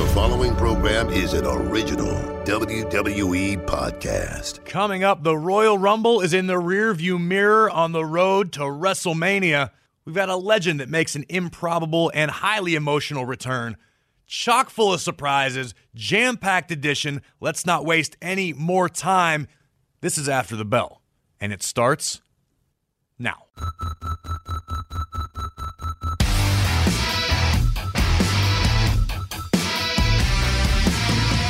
The following program is an original WWE podcast. Coming up, the Royal Rumble is in the rearview mirror on the road to WrestleMania. We've got a legend that makes an improbable and highly emotional return. Chock full of surprises, jam packed edition. Let's not waste any more time. This is After the Bell, and it starts now.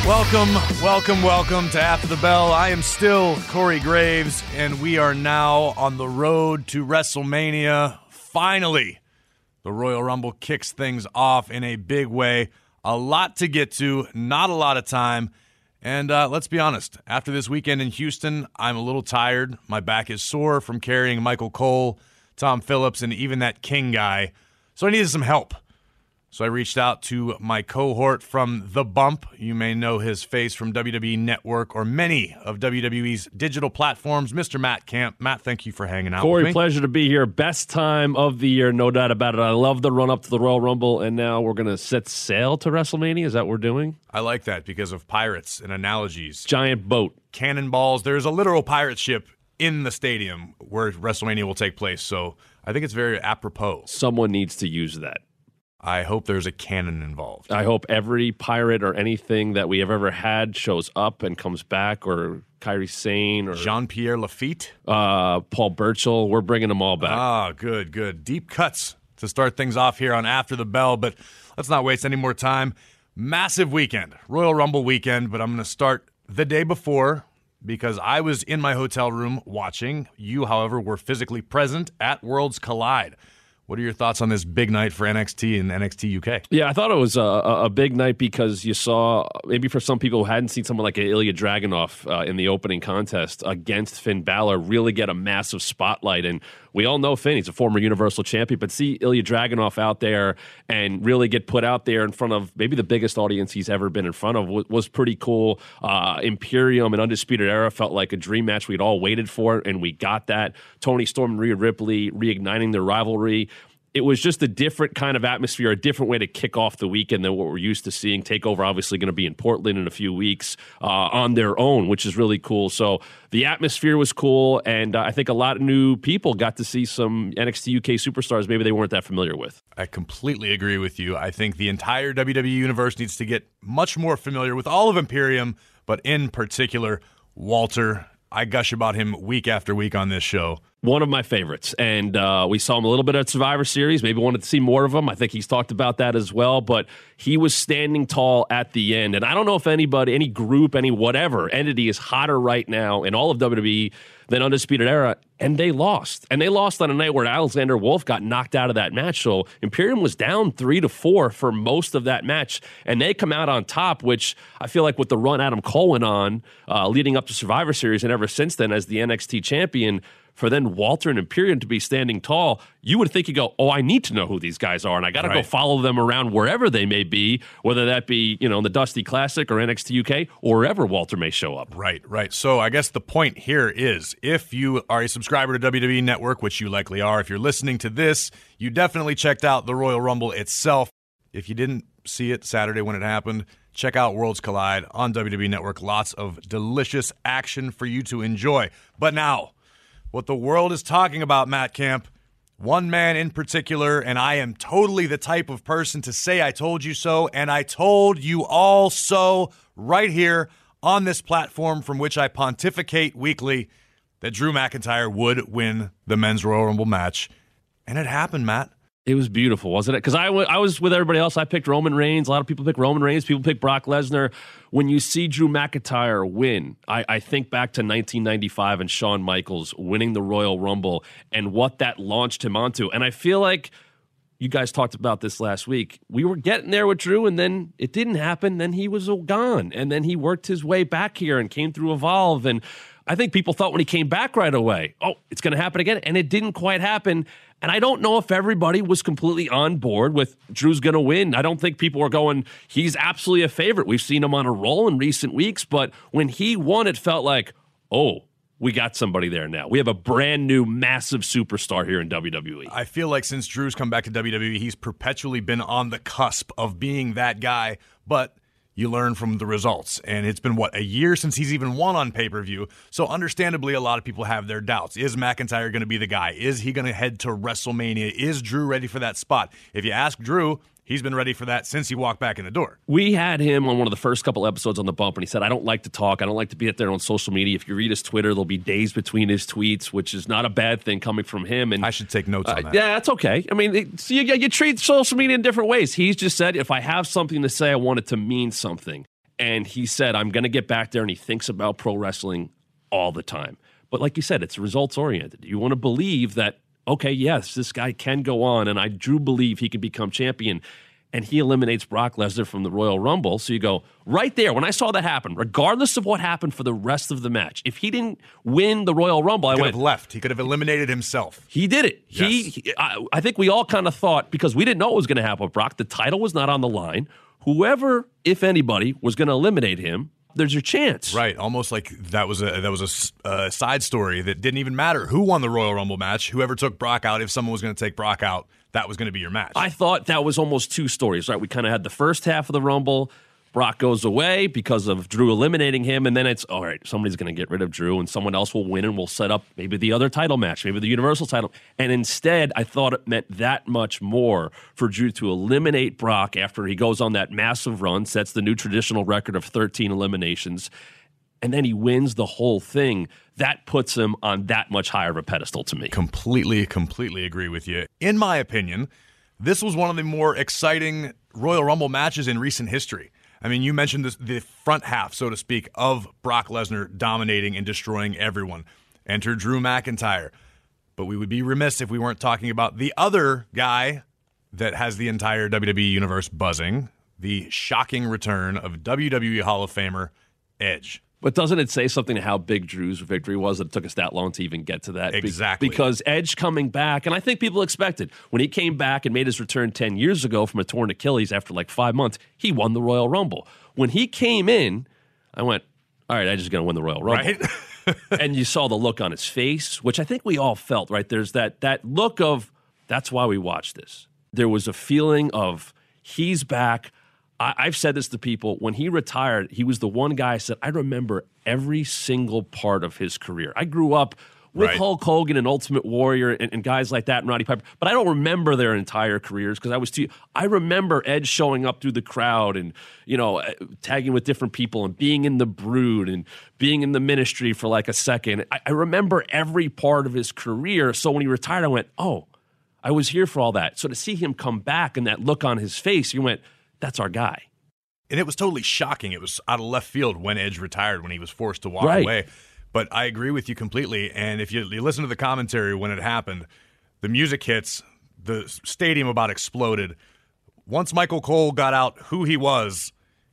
Welcome, welcome, welcome to After the Bell. I am still Corey Graves, and we are now on the road to WrestleMania. Finally, the Royal Rumble kicks things off in a big way. A lot to get to, not a lot of time. And uh, let's be honest, after this weekend in Houston, I'm a little tired. My back is sore from carrying Michael Cole, Tom Phillips, and even that King guy. So I needed some help. So I reached out to my cohort from The Bump. You may know his face from WWE Network or many of WWE's digital platforms, Mr. Matt Camp. Matt, thank you for hanging out Corey, with me. pleasure to be here. Best time of the year, no doubt about it. I love the run up to the Royal Rumble, and now we're going to set sail to WrestleMania. Is that what we're doing? I like that because of pirates and analogies. Giant boat. Cannonballs. There's a literal pirate ship in the stadium where WrestleMania will take place. So I think it's very apropos. Someone needs to use that. I hope there's a cannon involved. I hope every pirate or anything that we have ever had shows up and comes back, or Kairi Sane or Jean Pierre Lafitte. uh, Paul Burchill. We're bringing them all back. Ah, good, good. Deep cuts to start things off here on After the Bell, but let's not waste any more time. Massive weekend, Royal Rumble weekend, but I'm going to start the day before because I was in my hotel room watching. You, however, were physically present at Worlds Collide. What are your thoughts on this big night for NXT and NXT UK? Yeah, I thought it was a, a big night because you saw maybe for some people who hadn't seen someone like Ilja Dragunov uh, in the opening contest against Finn Balor really get a massive spotlight. And we all know Finn; he's a former Universal Champion, but see Ilja Dragunov out there and really get put out there in front of maybe the biggest audience he's ever been in front of was, was pretty cool. Uh, Imperium and Undisputed Era felt like a dream match we'd all waited for, and we got that. Toni Storm and Rhea Ripley reigniting their rivalry it was just a different kind of atmosphere, a different way to kick off the weekend than what we're used to seeing. Takeover obviously going to be in Portland in a few weeks uh, on their own, which is really cool. So the atmosphere was cool, and uh, I think a lot of new people got to see some NXT UK superstars maybe they weren't that familiar with. I completely agree with you. I think the entire WWE universe needs to get much more familiar with all of Imperium, but in particular, Walter. I gush about him week after week on this show. One of my favorites, and uh, we saw him a little bit at Survivor Series. Maybe wanted to see more of him. I think he's talked about that as well. But he was standing tall at the end, and I don't know if anybody, any group, any whatever entity is hotter right now in all of WWE than Undisputed Era, and they lost. And they lost on a night where Alexander Wolf got knocked out of that match. So Imperium was down three to four for most of that match, and they come out on top. Which I feel like with the run Adam Cole went on uh, leading up to Survivor Series, and ever since then as the NXT champion for then Walter and Imperium to be standing tall, you would think you go, oh, I need to know who these guys are, and I got to go follow them around wherever they may be, whether that be you know in the Dusty Classic or NXT UK or wherever Walter may show up. Right, right. So I guess the point here is if you are a subscriber to WWE Network, which you likely are, if you're listening to this, you definitely checked out the Royal Rumble itself. If you didn't see it Saturday when it happened, check out Worlds Collide on WWE Network. Lots of delicious action for you to enjoy. But now, what the world is talking about, Matt Camp, one man in particular, and I am totally the type of person to say I told you so, and I told you all so right here on this platform from which I pontificate weekly that Drew McIntyre would win the men's Royal Rumble match. And it happened, Matt. It was beautiful, wasn't it? Because I, w- I was with everybody else. I picked Roman Reigns. A lot of people pick Roman Reigns. People pick Brock Lesnar. When you see Drew McIntyre win, I, I think back to 1995 and Shawn Michaels winning the Royal Rumble and what that launched him onto. And I feel like you guys talked about this last week. We were getting there with Drew, and then it didn't happen. Then he was gone, and then he worked his way back here and came through Evolve. And I think people thought when he came back right away, oh, it's going to happen again, and it didn't quite happen. And I don't know if everybody was completely on board with Drew's going to win. I don't think people were going, he's absolutely a favorite. We've seen him on a roll in recent weeks, but when he won, it felt like, oh, we got somebody there now. We have a brand new, massive superstar here in. WWE. I feel like since Drew's come back to WWE, he's perpetually been on the cusp of being that guy. But you learn from the results. And it's been, what, a year since he's even won on pay per view. So, understandably, a lot of people have their doubts. Is McIntyre going to be the guy? Is he going to head to WrestleMania? Is Drew ready for that spot? If you ask Drew, He's been ready for that since he walked back in the door. We had him on one of the first couple episodes on the bump, and he said, I don't like to talk. I don't like to be out there on social media. If you read his Twitter, there'll be days between his tweets, which is not a bad thing coming from him. And I should take notes uh, on that. Yeah, that's okay. I mean, it, you, you treat social media in different ways. He's just said, if I have something to say, I want it to mean something. And he said, I'm going to get back there, and he thinks about pro wrestling all the time. But like you said, it's results oriented. You want to believe that, okay, yes, this guy can go on, and I do believe he can become champion and he eliminates Brock Lesnar from the Royal Rumble. So you go right there. When I saw that happen, regardless of what happened for the rest of the match, if he didn't win the Royal Rumble, he I went have left. He could have eliminated himself. He did it. Yes. He, he I, I think we all kind of thought because we didn't know what was going to happen with Brock. The title was not on the line. Whoever, if anybody, was going to eliminate him, there's your chance. Right, almost like that was a that was a uh, side story that didn't even matter who won the Royal Rumble match. Whoever took Brock out, if someone was going to take Brock out, that was going to be your match. I thought that was almost two stories, right? We kind of had the first half of the Rumble. Brock goes away because of Drew eliminating him, and then it's all right. Somebody's going to get rid of Drew, and someone else will win, and we'll set up maybe the other title match, maybe the Universal title. And instead, I thought it meant that much more for Drew to eliminate Brock after he goes on that massive run, sets the new traditional record of 13 eliminations, and then he wins the whole thing. That puts him on that much higher of a pedestal to me. completely, completely agree with you. In my opinion, this was one of the more exciting Royal Rumble matches in recent history. I mean, you mentioned this, the front half, so to speak, of Brock Lesnar dominating and destroying everyone. Enter Drew McIntyre. But we would be remiss if we weren't talking about the other guy that has the entire WWE universe buzzing the shocking return of WWE Hall of Famer Edge. But doesn't it say something to how big Drew's victory was that it took us that long to even get to that? Be- Exactly. because Edge coming back, and I think people expected when he came back and made his return 10 years ago from a torn Achilles after like five months, he won the Royal Rumble. When he came in, I went, all right, Edge is going to win the Royal Rumble. Right? and you saw the look on his face, which I think we all felt, right? There's that that look of that's why we watched this. There was a feeling of he's back. I, I've said this to people. When he retired, he was the one guy I said, I remember every single part of his career. I grew up with Right. Hulk Hogan and Ultimate Warrior and, and guys like that and Roddy Piper, but I don't remember their entire careers because I was too. I remember Edge showing up through the crowd and you know uh, tagging with different people and being in the Brood and being in the ministry for like a second. I, I remember every part of his career. So when he retired, I went, oh, I was here for all that. So to see him come back and that look on his face, you went, that's our guy. and it was totally shocking. It was out of left field when Edge retired when he was forced to walk Right. away. But I agree with you completely. And if you, you listen to the commentary when it happened, the music hits, the stadium about exploded. Once Michael Cole got out who he was,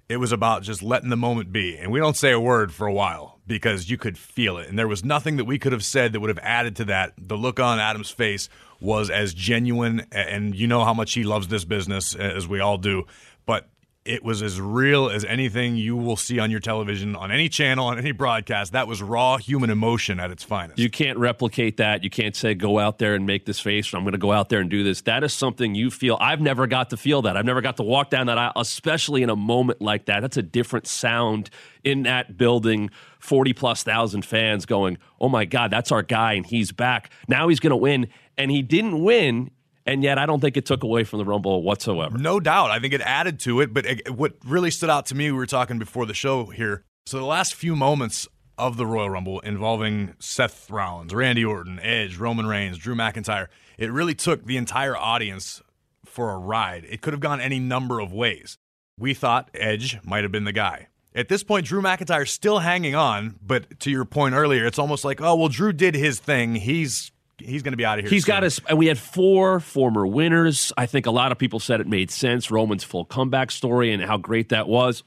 it was about just letting the moment be. And we don't say a word for a while because you could feel it. And there was nothing that we could have said that would have added to that. The look on Adam's face was as genuine, and you know how much he loves this business, as we all do. But it was as real as anything you will see on your television, on any channel, on any broadcast. That was raw human emotion at its finest. You can't replicate that. You can't say, go out there and make this face, or I'm going to go out there and do this. That is something you feel. I've never got to feel that. I've never got to walk down that aisle, especially in a moment like that. That's a different sound in that building. 40 plus thousand fans going, oh my God, that's our guy, and he's back. Now he's going to win. And he didn't win. And yet, I don't think it took away from the Rumble whatsoever. No doubt. I think it added to it. But it, what really stood out to me, we were talking before the show here. So the last few moments of the Royal Rumble involving Seth Rollins, Randy Orton, Edge, Roman Reigns, Drew McIntyre, it really took the entire audience for a ride. It could have gone any number of ways. We thought Edge might have been the guy. At this point, Drew McIntyre's still hanging on, but to your point earlier, it's almost like, oh well, Drew did his thing. He's he's going to be out of here. He's soon. got and we had four former winners. I think a lot of people said it made sense. Roman's full comeback story and how great that was.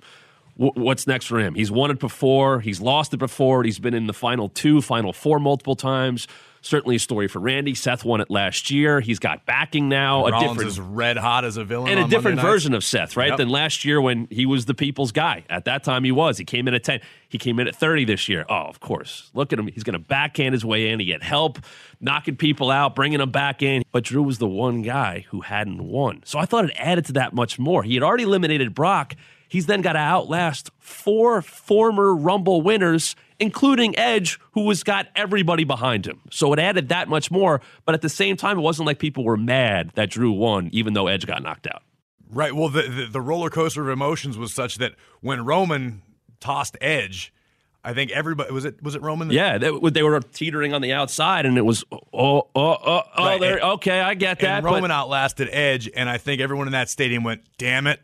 W- what's next for him? He's won it before. He's lost it before. He's been in the final two, final four multiple times. Certainly a story for Randy. Seth won it last year. He's got backing now. a Rollins different is red hot as a villain, and a different Monday nights. version of Seth, right? Yep. Than last year when he was the people's guy. At that time, he was. He came in at 10. He came in at 30 this year. Oh, of course. Look at him. He's going to backhand his way in. He had help, knocking people out, bringing them back in. But Drew was the one guy who hadn't won. So I thought it added to that much more. He had already eliminated Brock. He's then got to outlast four former Rumble winners, including Edge, who has got everybody behind him. So it added that much more. But at the same time, it wasn't like people were mad that Drew won, even though Edge got knocked out. Right. Well, the, the, the roller coaster of emotions was such that when Roman tossed Edge, I think everybody was it was it Roman. Yeah, they, they were teetering on the outside, and it was oh oh oh oh. Right, there. and- Okay, I get that. Roman outlasted Edge, and I think everyone in that stadium went, "Damn it,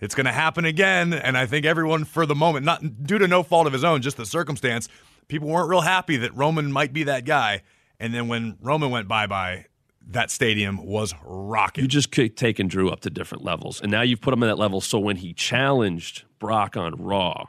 it's going to happen again." And I think everyone, for the moment, not due to no fault of his own, just the circumstance, people weren't real happy that Roman might be that guy. And then when Roman went bye bye, that stadium was rocking. you just taking Drew up to different levels, and now you've put him at that level. So when he challenged Brock on Raw,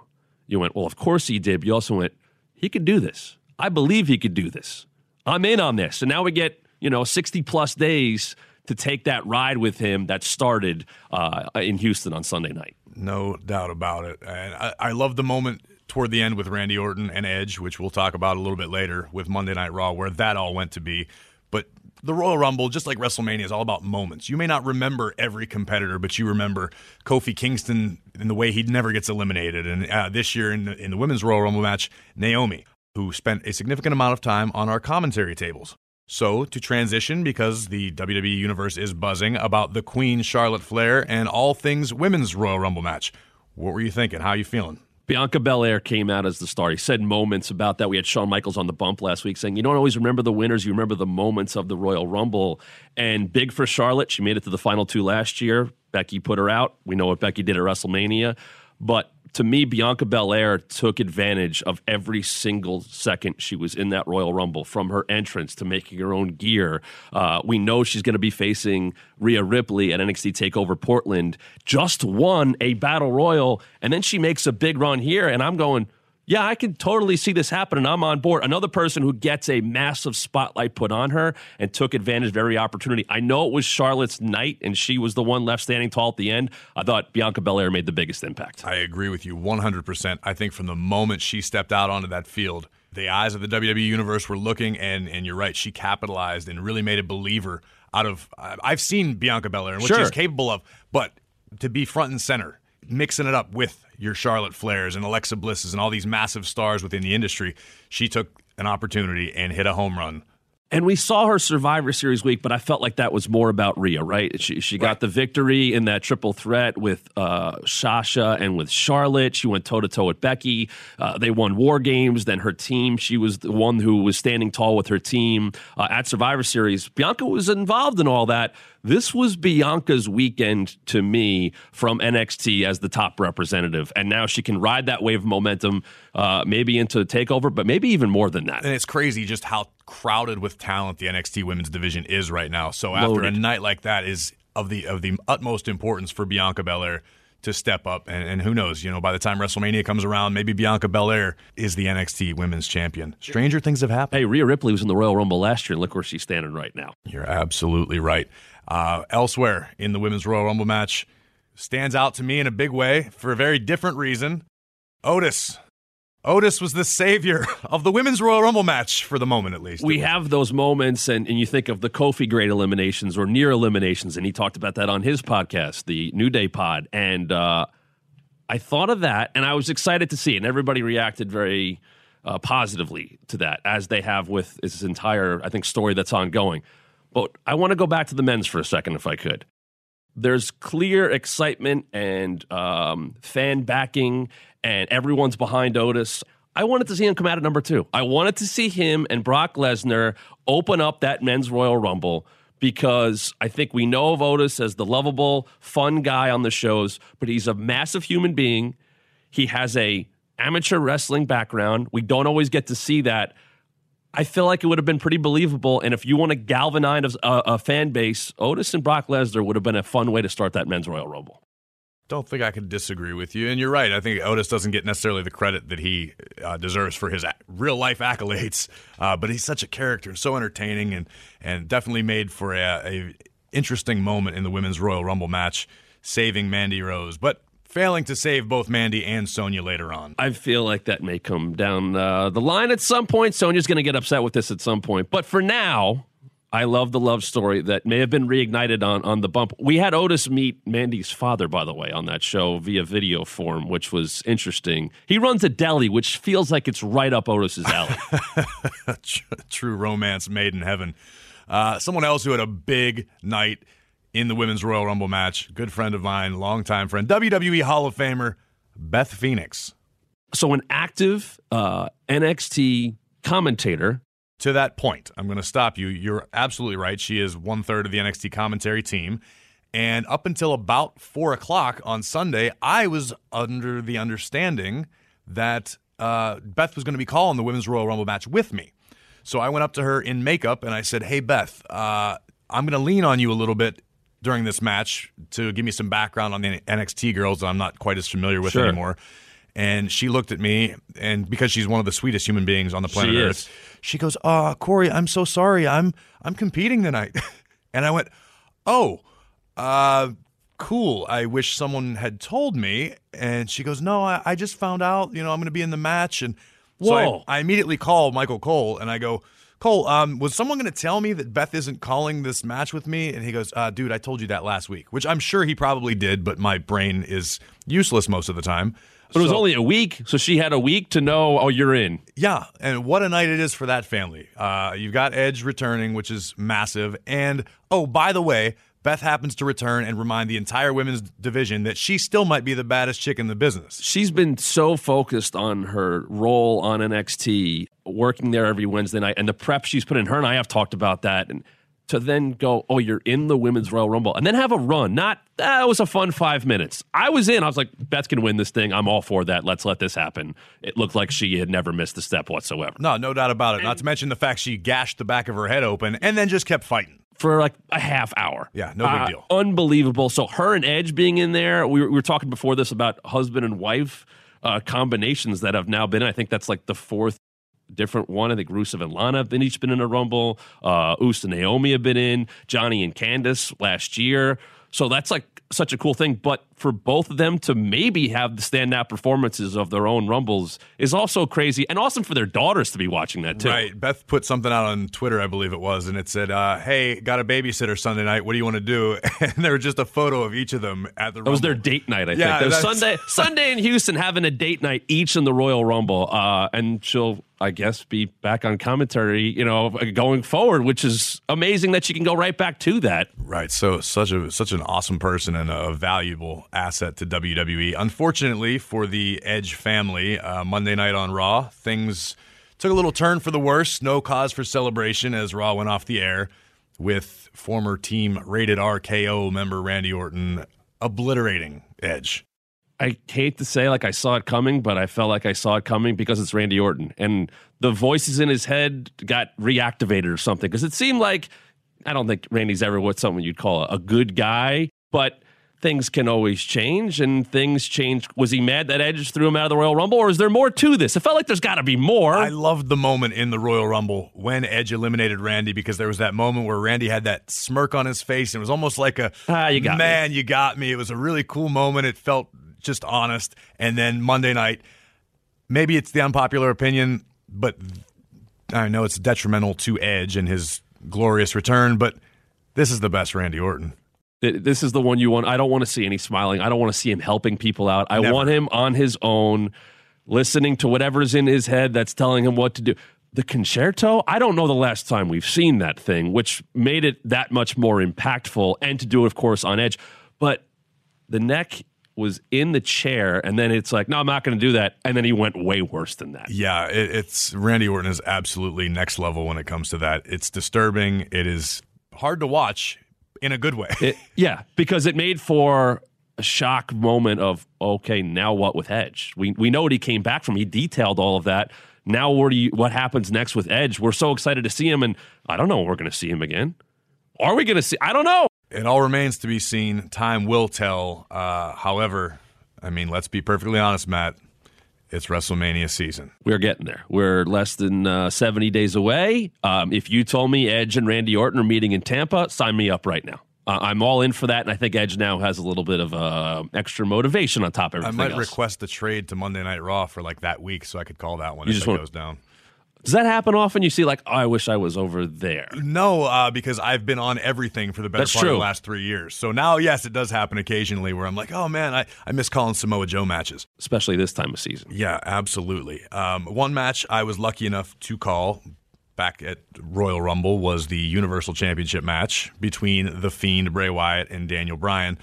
you went, "Well, of course he did." But you also went, "He could do this. I believe he could do this. I'm in on this." And now we get you know 60 plus days to take that ride with him that started uh, in Houston on Sunday night. No doubt about it. And I, I love the moment toward the end with Randy Orton and Edge, which we'll talk about a little bit later with Monday Night Raw, where that all went to be. But the Royal Rumble, just like WrestleMania, is all about moments. You may not remember every competitor, but you remember Kofi Kingston in the way he never gets eliminated. And uh, this year in the, in the Women's Royal Rumble match, Naomi, who spent a significant amount of time on our commentary tables. So, to transition, because the WWE Universe is buzzing about the Queen Charlotte Flair and all things women's Royal Rumble match, what were you thinking? How are you feeling? Bianca Belair came out as the star. He said moments about that. We had Shawn Michaels on the bump last week saying, you don't always remember the winners, you remember the moments of the Royal Rumble. And big for Charlotte. She made it to the final two last year. Becky put her out. We know what Becky did at WrestleMania. But to me, Bianca Belair took advantage of every single second she was in that Royal Rumble, from her entrance to making her own gear. Uh, we know she's going to be facing Rhea Ripley at NXT Takeover Portland. Just won a Battle Royal, and then she makes a big run here, and I'm going. Yeah, I can totally see this happening. I'm on board. Another person who gets a massive spotlight put on her and took advantage of every opportunity. I know it was Charlotte's night, and she was the one left standing tall at the end. I thought Bianca Belair made the biggest impact. I agree with you 100%. I think from the moment she stepped out onto that field, the eyes of the WWE universe were looking, and, and you're right, she capitalized and really made a believer out of. I've seen Bianca Belair and what Sure. she's capable of, but to be front and center, mixing it up with your Charlotte Flairs and Alexa Blisses and all these massive stars within the industry, she took an opportunity and hit a home run. And we saw her Survivor Series week, but I felt like that was more about Rhea, right? She she got the victory in that triple threat with uh, Sasha and with Charlotte. She went toe to toe with Becky. Uh, they won War Games. Then her team, she was the one who was standing tall with her team uh, at Survivor Series. Bianca was involved in all that. This was Bianca's weekend to me from NXT as the top representative, and now she can ride that wave of momentum, uh, maybe into Takeover, but maybe even more than that. And it's crazy just how crowded with talent the NXT women's division is right now. So after Loaded. a night like that is of the of the utmost importance for Bianca Belair to step up and, and who knows, you know, by the time WrestleMania comes around, maybe Bianca Belair is the NXT women's champion. Stranger things have happened. Hey, Rhea Ripley was in the Royal Rumble last year, and look where she's standing right now. You're absolutely right. Uh, elsewhere in the women's Royal Rumble match stands out to me in a big way for a very different reason. Otis. Otis was the savior of the women's Royal Rumble match for the moment, at least. We have those moments, and, and you think of the Kofi great eliminations or near eliminations, and he talked about that on his podcast, the New Day Pod. And uh, I thought of that, and I was excited to see it, and everybody reacted very uh, positively to that, as they have with this entire, I think, story that's ongoing. But I want to go back to the men's for a second, if I could. There's clear excitement and um, fan backing, and everyone's behind Otis. I wanted to see him come out at number two. I wanted to see him and Brock Lesnar open up that men's Royal Rumble because I think we know of Otis as the lovable, fun guy on the shows, but he's a massive human being. He has a amateur wrestling background. We don't always get to see that. I feel like it would have been pretty believable. And if you want to galvanize a, a fan base, Otis and Brock Lesnar would have been a fun way to start that men's Royal Rumble. Don't think I could disagree with you. And you're right. I think Otis doesn't get necessarily the credit that he uh, deserves for his real life accolades. Uh, but he's such a character and so entertaining and, and definitely made for a, a interesting moment in the women's Royal Rumble match, saving Mandy Rose, but failing to save both Mandy and Sonya later on. I feel like that may come down uh, the line at some point. Sonya's going to get upset with this at some point. But for now, I love the love story that may have been reignited on, on the bump. We had Otis meet Mandy's father, by the way, on that show via video form, which was interesting. He runs a deli, which feels like it's right up Otis's alley. True romance made in heaven. Uh, someone else who had a big night in the Women's Royal Rumble match, good friend of mine, longtime friend, WWE Hall of Famer, Beth Phoenix. so, an active uh, NXT commentator to that point, I'm going to stop you. You're absolutely right. She is one third of the NXT commentary team. And up until about four o'clock on Sunday, I was under the understanding that uh, Beth was going to be calling the Women's Royal Rumble match with me. So I went up to her in makeup and I said, Hey, Beth, uh, I'm going to lean on you a little bit during this match to give me some background on the NXT girls that I'm not quite as familiar with Sure. anymore. And she looked at me, and because she's one of the sweetest human beings on the planet She Earth, is. she goes, "Uh, Corey, I'm so sorry. I'm I'm competing tonight." and I went, "Oh, uh, cool. I wish someone had told me." And she goes, "No, I, I just found out. You know, I'm going to be in the match." And so I, I immediately call Michael Cole and I go, "Cole, um, was someone going to tell me that Beth isn't calling this match with me?" And he goes, uh, "Dude, I told you that last week," which I'm sure he probably did, but my brain is useless most of the time. But it was So- only a week, so she had a week to know, oh, you're in. yeah, and what a night it is for that family. Uh, you've got Edge returning, which is massive. And oh, by the way, Beth happens to return and remind the entire women's division that she still might be the baddest chick in the business. She's been so focused on her role on NXT, working there every Wednesday night, and the prep she's put in. Her and I have talked about that. And to then go, oh, you're in the Women's Royal Rumble, and then have a run. Not ah, that was a fun five minutes. I was in. I was like, Beth can win this thing. I'm all for that. Let's let this happen. It looked like she had never missed a step whatsoever. No, no doubt about it. Not to mention the fact she gashed the back of her head open and then just kept fighting. For like a half hour. Yeah, no big Uh, deal. Unbelievable. So her and Edge being in there, we were, we were talking before this about husband and wife uh, combinations that have now been. I think that's like the fourth different one. I think Rusev and Lana have been each been in a Rumble. Uh, Uso and Naomi have been in. Johnny and Candice last year. So that's like such a cool thing. But for both of them to maybe have the standout performances of their own Rumbles is also crazy and awesome for their daughters to be watching that too. Right. Beth put something out on Twitter, I believe it was, and it said, uh, Hey, got a babysitter Sunday night. What do you want to do? And there was just a photo of each of them at the That was their date night, I Yeah, think. Sunday, Sunday in Houston having a date night, each in the Royal Rumble, uh, and she'll, I guess, be back on commentary, you know, going forward, which is amazing that she can go right back to that. Right. So such a such an awesome person and a valuable asset to WWE. Unfortunately for the Edge family, uh, Monday night on Raw, things took a little turn for the worse. No cause for celebration as Raw went off the air with former team rated RKO member Randy Orton obliterating Edge. I hate to say like I saw it coming, but I felt like I saw it coming because it's Randy Orton. And the voices in his head got reactivated or something. Because it seemed like I don't think Randy's ever what someone you'd call a, a good guy, but things can always change and things change. Was he mad that Edge threw him out of the Royal Rumble, or is there more to this? It felt like there's gotta be more. I loved the moment in the Royal Rumble when Edge eliminated Randy because there was that moment where Randy had that smirk on his face. And it was almost like a Ah, you got me. man, you got me. It was a really cool moment. It felt just honest. And then Monday night, maybe it's the unpopular opinion, but I know it's detrimental to Edge and his glorious return. But this is the best Randy Orton. This is the one you want. I don't want to see any smiling. I don't want to see him helping people out. I Never. want him on his own, listening to whatever's in his head that's telling him what to do. The Con-chair-to, I don't know the last time we've seen that thing, which made it that much more impactful and to do it, of course, on edge. But the neck was in the chair, and then it's like, no, I'm not going to do that. And then he went way worse than that. Yeah, it, it's Randy Orton is absolutely next level when it comes to that. It's disturbing. It is hard to watch in a good way. It, yeah, because it made for a shock moment of okay, now what with Edge? We we know what he came back from. He detailed all of that. Now what do you what happens next with Edge? We're so excited to see him, and I don't know when we're going to see him again. Are we going to see? I don't know. It all remains to be seen. Time will tell. Uh, however, I mean, let's be perfectly honest, Matt. It's WrestleMania season. We're getting there. We're less than uh, 70 days away. Um, if you told me Edge and Randy Orton are meeting in Tampa, sign me up right now. Uh, I'm all in for that, and I think Edge now has a little bit of uh, extra motivation on top of everything. I might else. request the trade to Monday Night Raw for like that week, so I could call that one You if just it want- goes down. Does that happen often? You see, like, oh, I wish I was over there. No, uh, because I've been on everything for the better That's part of the last three years. So now, yes, it does happen occasionally where I'm like, oh man, I, I miss calling Samoa Joe matches. especially this time of season. Yeah, absolutely. Um, one match I was lucky enough to call back at Royal Rumble was the Universal Championship match between The Fiend, Bray Wyatt, and Daniel Bryan,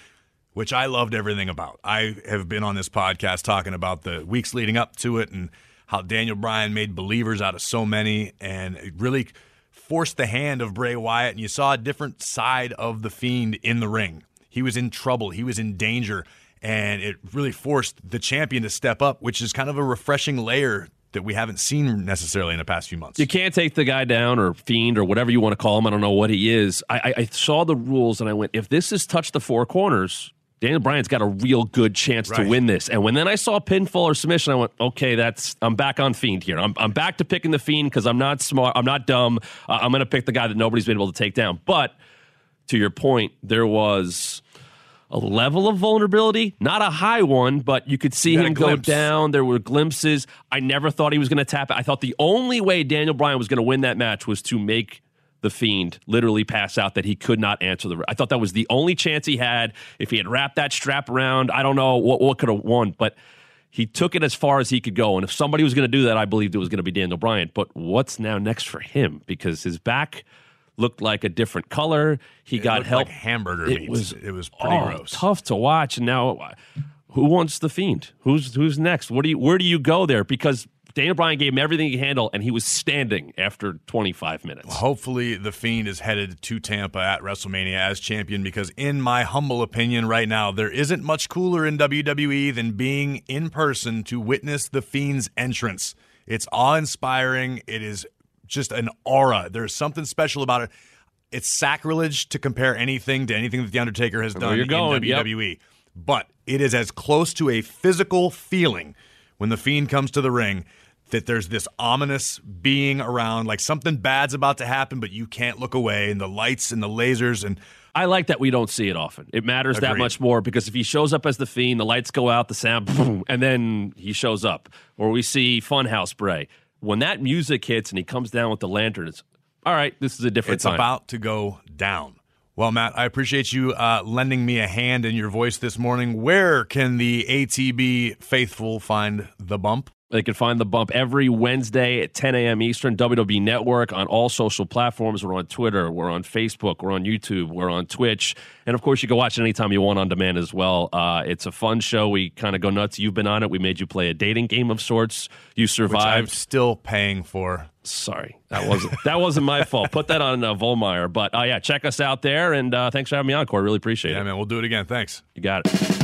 which I loved everything about. I have been on this podcast talking about the weeks leading up to it and how Daniel Bryan made believers out of so many and really forced the hand of Bray Wyatt, and you saw a different side of The Fiend in the ring. He was in trouble, he was in danger and it really forced the champion to step up, which is kind of a refreshing layer that we haven't seen necessarily in the past few months. You can't take the guy down or fiend or whatever you want to call him. I don't know what he is. I, I, I saw the rules and I went, if this is touch the four corners, Daniel Bryan's got a real good chance Right. to win this. And when then I saw pinfall or submission, I went, okay, that's I'm back on fiend here. I'm, I'm back to picking the fiend because I'm not smart. I'm not dumb. Uh, I'm going to pick the guy that nobody's been able to take down. But to your point, there was a level of vulnerability, not a high one, but you could see You him go down. There were glimpses. I never thought he was going to tap it. I thought the only way Daniel Bryan was going to win that match was to make the fiend literally pass out that he could not answer the. I thought that was the only chance he had. If he had wrapped that strap around, I don't know what what could have won, but he took it as far as he could go. And if somebody was going to do that, I believed it was going to be Daniel Bryan. But what's now next for him? Because his back looked like a different color. He got help. like hamburger it was It was pretty oh, gross. Tough to watch. And now, who wants the fiend? Who's who's next? What do you? Where do you go there? Because Daniel Bryan gave him everything he could handle, and he was standing after 25 minutes. Hopefully, the Fiend is headed to Tampa at WrestleMania as champion because, in my humble opinion, right now, there isn't much cooler in WWE than being in person to witness the Fiend's entrance. It's awe inspiring. It is just an aura. There's something special about it. It's sacrilege to compare anything to anything that The Undertaker has done in going, yep. WWE. But it is as close to a physical feeling when the Fiend comes to the ring that there's this ominous being around, like something bad's about to happen, but you can't look away, and the lights and the lasers and I like that we don't see it often. It matters that much more because if he shows up as the fiend, the lights go out, the sound, boom, and then he shows up. Or we see Funhouse Bray. When that music hits and he comes down with the lantern, it's all right. This is a different it's time. about to go down. Well, Matt, I appreciate you uh, lending me a hand in your voice this morning. Where can the ATB faithful find the bump? They can find the bump every Wednesday at 10 a.m. Eastern, WWE Network on all social platforms. We're on Twitter, we're on Facebook, we're on YouTube, we're on Twitch. And of course, you can watch it anytime you want on demand as well. Uh, it's a fun show. We kind of go nuts. You've been on it. We made you play a dating game of sorts. You Which I'm survived. still paying for. Sorry, that wasn't that wasn't my fault. Put that on uh, Volmeyer. But uh, yeah, check us out there. And uh, thanks for having me on, Corey. Really appreciate Yeah, it. Yeah, man, we'll do it again. Thanks. You got it.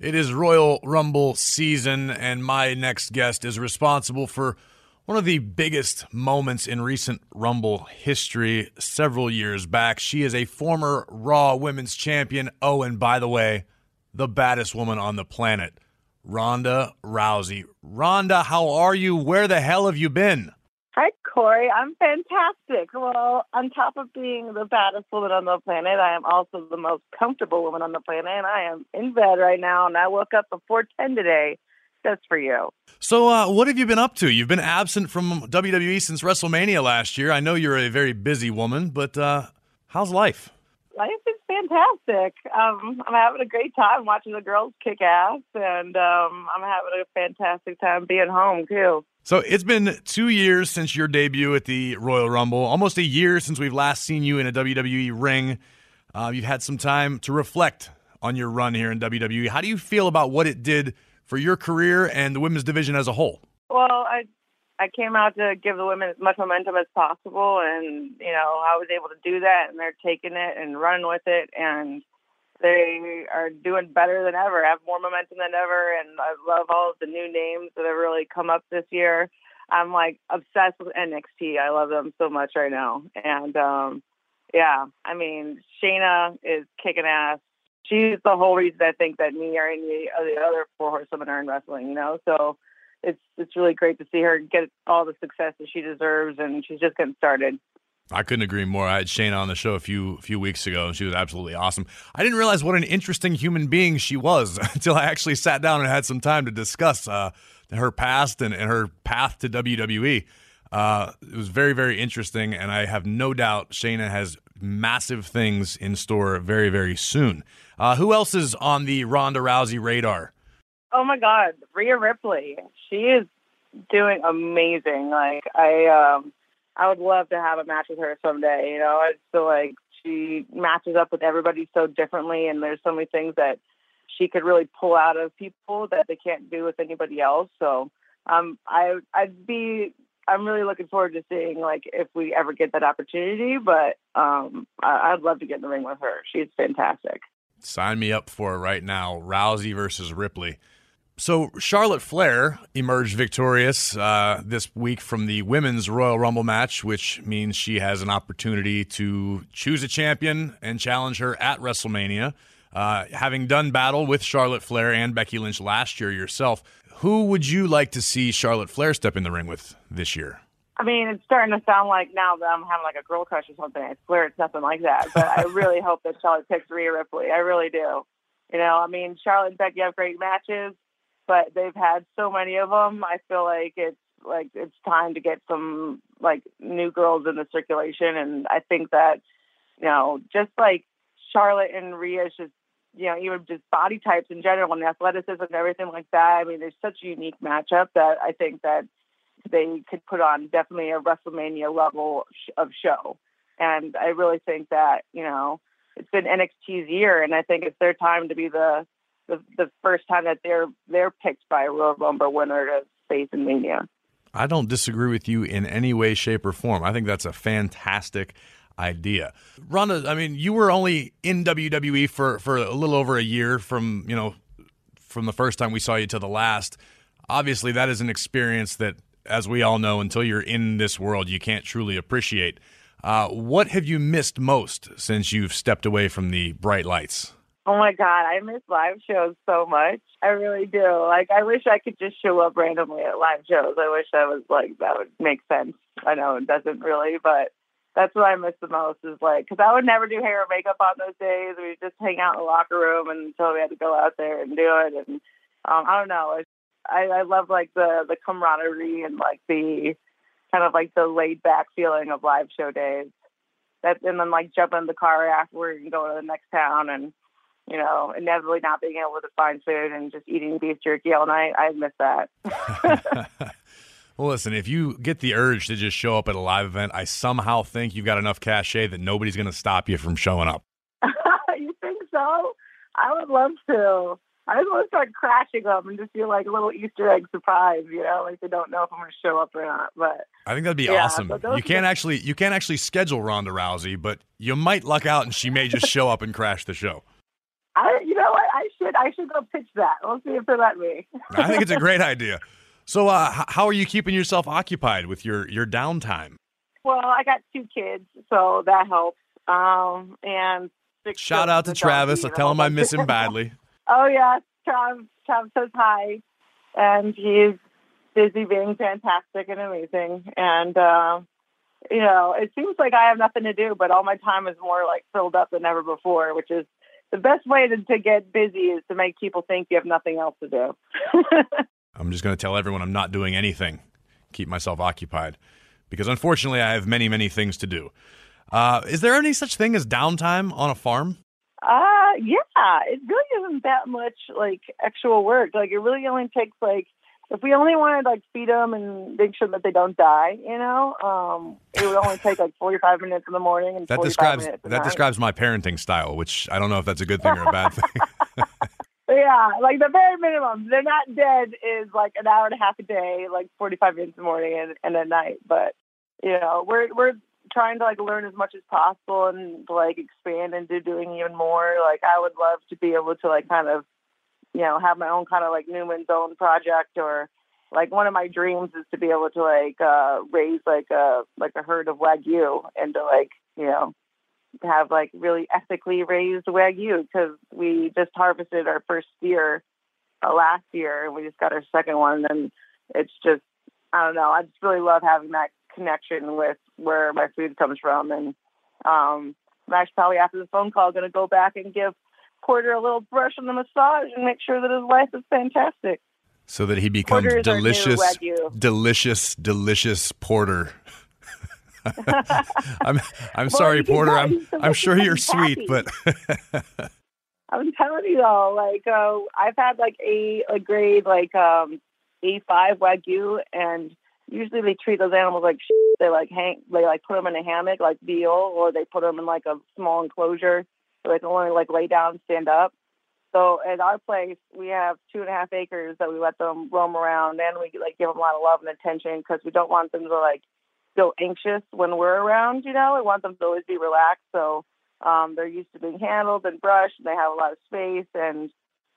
It is Royal Rumble season, and my next guest is responsible for one of the biggest moments in recent Rumble history several years back. She is a former Raw Women's Champion. Oh, and by the way, the baddest woman on the planet, Ronda Rousey. Ronda, how are you? Where the hell have you been? Corey. I'm fantastic. Well, on top of being the baddest woman on the planet, I am also the most comfortable woman on the planet. And I am in bed right now, and I woke up before 10 today just for you. So, uh, what have you been up to? You've been absent from WWE since WrestleMania last year. I know you're a very busy woman, but uh, how's life? Life is fantastic. Um, I'm having a great time watching the girls kick ass, and um, I'm having a fantastic time being home, too. So it's been two years since your debut at the Royal Rumble, almost a year since we've last seen you in a WWE ring. Uh, you've had some time to reflect on your run here in WWE. How do you feel about what it did for your career and the women's division as a whole? Well, I I came out to give the women as much momentum as possible, and you know I was able to do that, and they're taking it and running with it, and they are doing better than ever, have more momentum than ever, and I love all of the new names that have really come up this year. I'm like obsessed with NXT. I love them so much right now, and um, yeah, I mean Shayna is kicking ass. She's the whole reason I think that me or any of the other four horsewomen are in wrestling. You know, so it's it's really great to see her get all the success that she deserves, and she's just getting started. I couldn't agree more. I had Shayna on the show a few few weeks ago, and she was absolutely awesome. I didn't realize what an interesting human being she was until I actually sat down and had some time to discuss uh, her past and, and, her path to WWE. Uh, it was very, very interesting, and I have no doubt Shayna has massive things in store very, very soon. Uh, who else is on the Ronda Rousey radar? Oh my God, Rhea Ripley. She is doing amazing. Like I, um, I would love to have a match with her someday. You know, I feel like she matches up with everybody so differently, and there's so many things that she could really pull out of people that they can't do with anybody else. So, um, I I'd be I'm really looking forward to seeing like if we ever get that opportunity. But um, I, I'd love to get in the ring with her. She's fantastic. Sign me up for it right now. Rousey versus Ripley. So Charlotte Flair emerged victorious uh, this week from the women's Royal Rumble match, which means she has an opportunity to choose a champion and challenge her at WrestleMania. Uh, having done battle with Charlotte Flair and Becky Lynch last year yourself, who would you like to see Charlotte Flair step in the ring with this year? I mean, it's starting to sound like now that I'm having like a girl crush or something. I swear it's nothing like that. But I really hope that Charlotte picks Rhea Ripley. I really do. You know, I mean, Charlotte and Becky have great matches but they've had so many of them. I feel like it's like it's time to get some like new girls in the circulation, and I think that you know just like Charlotte and Rhea just you know even just body types in general and athleticism and everything like that. I mean, there's such a unique matchup that I think that they could put on definitely a WrestleMania level of show, and I really think that you know it's been NXT's year, and I think it's their time to be the the, the first time that they're they're picked by a Royal Rumble winner to face in Mania. I don't disagree with you in any way, shape, or form. I think that's a fantastic idea. Ronda, I mean, you were only in WWE for, for a little over a year from, you know, from the first time we saw you to the last. Obviously, that is an experience that, as we all know, until you're in this world, you can't truly appreciate. Uh, what have you missed most since you've stepped away from the bright lights? Oh my god, I miss live shows so much. I really do. Like, I wish I could just show up randomly at live shows. I wish I was like that would make sense. I know it doesn't really, but that's what I miss the most is like because I would never do hair or makeup on those days. We just hang out in the locker room until we had to go out there and do it. And um, I don't know. I I love like the the camaraderie and like the kind of like the laid back feeling of live show days. That and then like jump in the car afterward and go to the next town and you know, inevitably not being able to find food and just eating beef jerky all night. I miss that. well, listen, if you get the urge to just show up at a live event, I somehow think you've got enough cachet that nobody's going to stop you from showing up. you think so? I would love to. I just want to start crashing them and just feel like a little Easter egg surprise, you know, like they don't know if I'm going to show up or not. But I think that'd be yeah, awesome. You can't actually you can't actually schedule Ronda Rousey, but you might luck out and she may just show up and crash the show. I, know what? I should, I should go pitch that. We'll see if they let me. I think it's a great idea. So, uh, how are you keeping yourself occupied with your your downtime? Well, I got two kids, so that helps. Um, and shout out to Travis. I tell him I miss him badly. oh yeah, Trav. Trav says hi, and he's busy being fantastic and amazing. And uh, you know, it seems like I have nothing to do, but all my time is more like filled up than ever before, which is the best way to, to get busy is to make people think you have nothing else to do. I'm just going to tell everyone I'm not doing anything, keep myself occupied, because unfortunately I have many, many things to do. Uh, is there any such thing as downtime on a farm? Uh, yeah, it really isn't that much like actual work. Like it really only takes like if we only wanted like feed them and make sure that they don't die, you know, um, it would only take like 45 minutes in the morning and that describes that night. describes my parenting style, which I don't know if that's a good thing or a bad thing. yeah, like the very minimum, they're not dead is like an hour and a half a day, like 45 minutes in the morning and, and at night. But you know, we're we're trying to like learn as much as possible and like expand into doing even more. Like I would love to be able to like kind of, you know, have my own kind of like Newman's own project or like one of my dreams is to be able to like uh raise like a like a herd of wagyu and to like you know have like really ethically raised wagyu because we just harvested our first steer uh, last year and we just got our second one and it's just I don't know I just really love having that connection with where my food comes from and um I'm actually probably after the phone call going to go back and give Porter a little brush on the massage and make sure that his life is fantastic so that he becomes Porter is our new delicious, delicious, delicious porter. I'm I'm sorry, Porter. I'm I'm sure you're happy. sweet, but I'm telling you all, like uh, I've had like a a grade like um A five wagyu, and usually they treat those animals like shit. they like hang they like put them in a hammock like veal, or they put them in like a small enclosure so they can only like lay down and stand up. So at our place, we have two and a half acres that we let them roam around, and we like give them a lot of love and attention because we don't want them to like feel anxious when we're around. You know, we want them to always be relaxed. So um, they're used to being handled and brushed, and they have a lot of space, and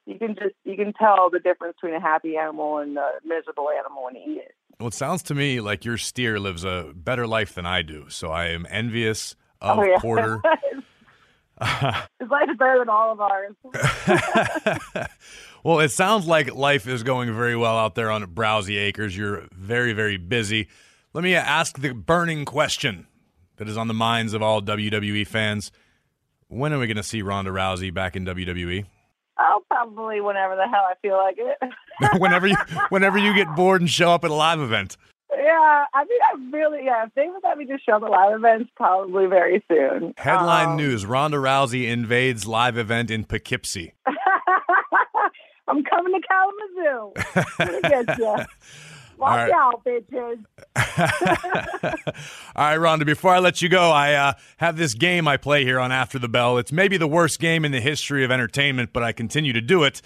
you can just you can tell the difference between a happy animal and a miserable animal when you eat it. well, it sounds to me like your steer lives a better life than I do. So I am envious of Oh, yeah. Porter. His life is better than all of ours. well, it sounds like life is going very well out there on Browsey Acres. You're very, very busy. Let me ask the burning question that is on the minds of all WWE fans. When are we going to see Ronda Rousey back in WWE? I'll oh, probably whenever the hell I feel like it. whenever you whenever you get bored and show up at a live event. Yeah, I mean, I really yeah. If they would let me just show at live events, probably very soon. Headline Um, news: Ronda Rousey invades live event in Poughkeepsie. I'm coming to Kalamazoo. I'm gonna get you. Watch right. out, bitches. All right, Ronda, before I let you go, I uh, have this game I play here on After the Bell. It's maybe the worst game in the history of entertainment, but I continue to do it.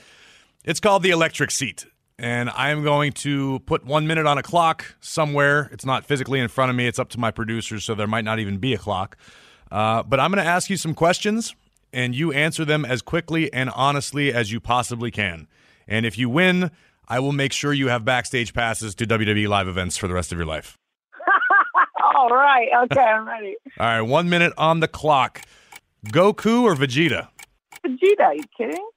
It's called the electric seat. And I am going to put one minute on a clock somewhere. It's not physically in front of me, it's up to my producers, so there might not even be a clock. Uh, but I'm going to ask you some questions, and you answer them as quickly and honestly as you possibly can. And if you win, I will make sure you have backstage passes to WWE live events for the rest of your life. All right. Okay, I'm ready. All right, one minute on the clock. Goku or Vegeta? Vegeta, are you kidding?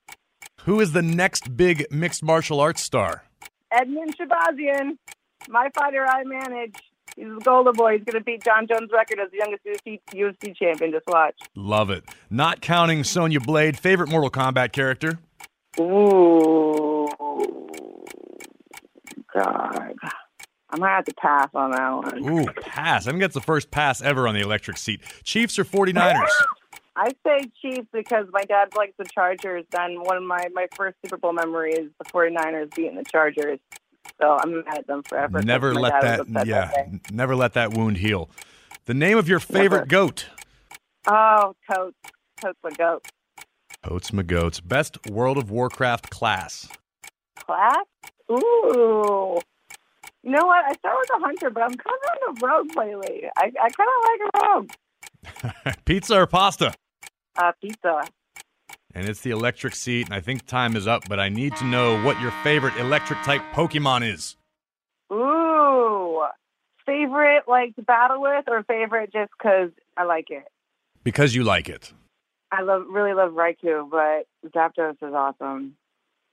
Who is the next big mixed martial arts star? Edmen Shahbazyan, my fighter I manage. He's the Golden Boy. He's going to beat Jon Jones' record as the youngest UFC, UFC champion. Just watch. Love it. Not counting Sonya Blade, favorite Mortal Kombat character? Ooh. God. I'm going to have to pass on that one. Ooh, pass. I think that's the first pass ever on the electric seat. Chiefs or 49ers? I say Chiefs because my dad likes the Chargers. And one of my, my first Super Bowl memory is the 49ers beating the Chargers. So I'm mad at them forever. Never let that, yeah, that never let that wound heal. The name of your favorite Never. goat? Oh, Totes. Totes my goat. Oats McGoats. Best World of Warcraft class? Class? Ooh. You know what? I started with a hunter, but I'm kind of on the rogue lately. I, I kind of like a rogue. Pizza or pasta? Uh, pizza. And it's the electric seat, and I think time is up, but I need to know what your favorite electric type Pokemon is. Ooh. Favorite, like, to battle with, or favorite just because I like it? Because you like it. I love, really love Raikou, but Zapdos is awesome.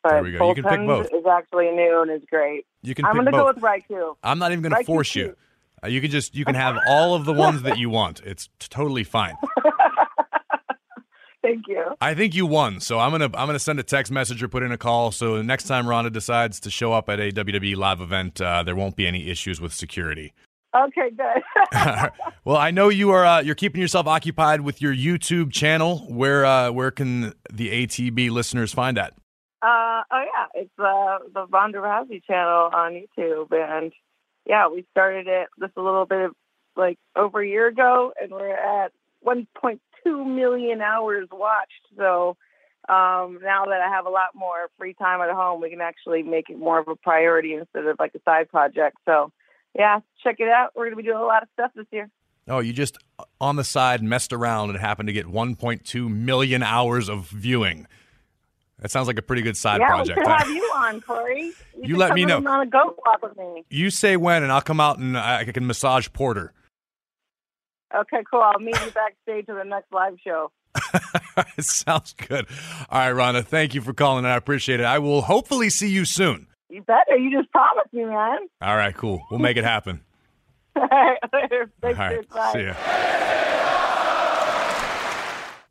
But There we go. You can pick both. is actually new and is great. You can I'm going to go with Raikou. I'm not even going to force you. Uh, you can just you can have all of the ones that you want. It's totally fine. Thank you. I think you won, so I'm gonna I'm gonna send a text message or put in a call. So the next time Ronda decides to show up at a WWE live event, uh, there won't be any issues with security. Okay, good. well, I know you are uh, you're keeping yourself occupied with your YouTube channel. Where uh, where can the ATB listeners find that? Uh, oh yeah, it's uh, the Ronda Rousey channel on YouTube, and yeah, we started it just a little bit of like over a year ago, and we're at 1.2 million hours watched. So um, now that I have a lot more free time at home, we can actually make it more of a priority instead of like a side project. So yeah, check it out. We're gonna be doing a lot of stuff this year. Oh, you just on the side messed around and happened to get 1.2 million hours of viewing. That sounds like a pretty good side yeah, project. we should have you on, Corey. You, You let me know. On a goat walk with me. You say when, and I'll come out and I can massage Porter. Okay, cool. I'll meet you backstage at the next live show. sounds good. All right, Ronda, thank you for calling. I appreciate it. I will hopefully see you soon. You better. You just promised me, man. All right, cool. We'll make it happen. All right. All Thanks, right, bye. see ya.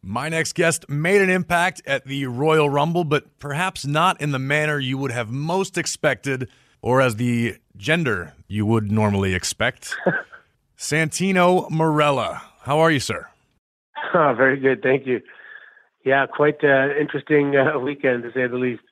My next guest made an impact at the Royal Rumble, but perhaps not in the manner you would have most expected or as the gender you would normally expect. Santino Marella. How are you, sir? Oh, very good. Thank you. Yeah, quite uh, interesting uh, weekend to say the least.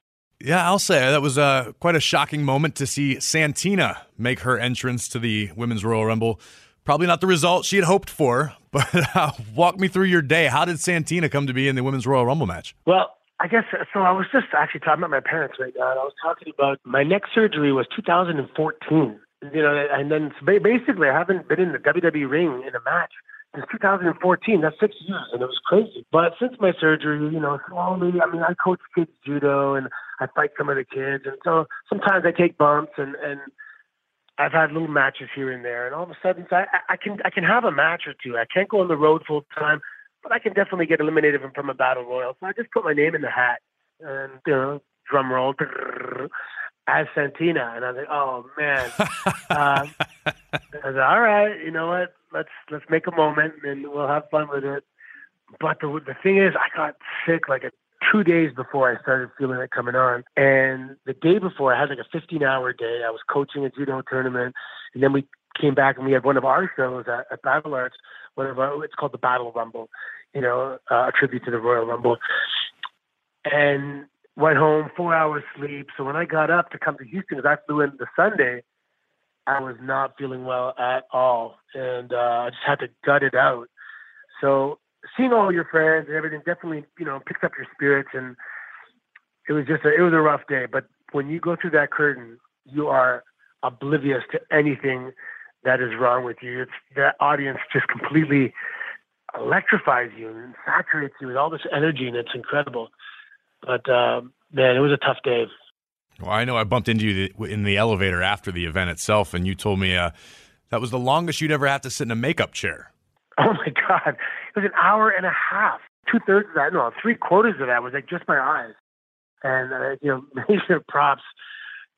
Yeah, I'll say that was uh, quite a shocking moment to see Santina make her entrance to the Women's Royal Rumble. Probably not the result she had hoped for, but uh, walk me through your day. How did Santina come to be in the Women's Royal Rumble match? Well, I guess so. I was just actually talking about my parents right now, and I was talking about my neck surgery was 2014. You know, and then basically I haven't been in the WWE ring in a match since 2014. That's six years, and it was crazy. But since my surgery, you know, slowly. I mean, I coach kids judo, and I fight some of the kids, and so sometimes I take bumps, and and I've had little matches here and there, and all of a sudden I, I I can I can have a match or two. I can't go on the road full time, but I can definitely get eliminated from, from a battle royal. So I just put my name in the hat, and you know, drum roll, as Santina, and I was like, oh man. um, I was like, all right, you know what? Let's let's make a moment, and we'll have fun with it. But the the thing is, I got sick like a two days before I started feeling it coming on. And the day before, I had like a 15 hour day. I was coaching a judo tournament. And then we came back and we had one of our shows at, at Battle Arts, one of our, it's called the Battle Rumble, you know, uh, a tribute to the Royal Rumble. And went home, four hours sleep. So when I got up to come to Houston, because I flew in the Sunday, I was not feeling well at all. And uh, I just had to gut it out. So seeing all your friends and everything definitely, you know, picks up your spirits. And it was just a, it was a rough day. But when you go through that curtain, you are oblivious to anything that is wrong with you. It's that audience just completely electrifies you and saturates you with all this energy, and it's incredible. But uh, man, it was a tough day. Well, I know I bumped into you in the elevator after the event itself, and you told me uh, that was the longest you'd ever have to sit in a makeup chair. Oh my God. It was an hour and a half. Two thirds of that, no, three quarters of that was like just my eyes. And, uh, you know, major props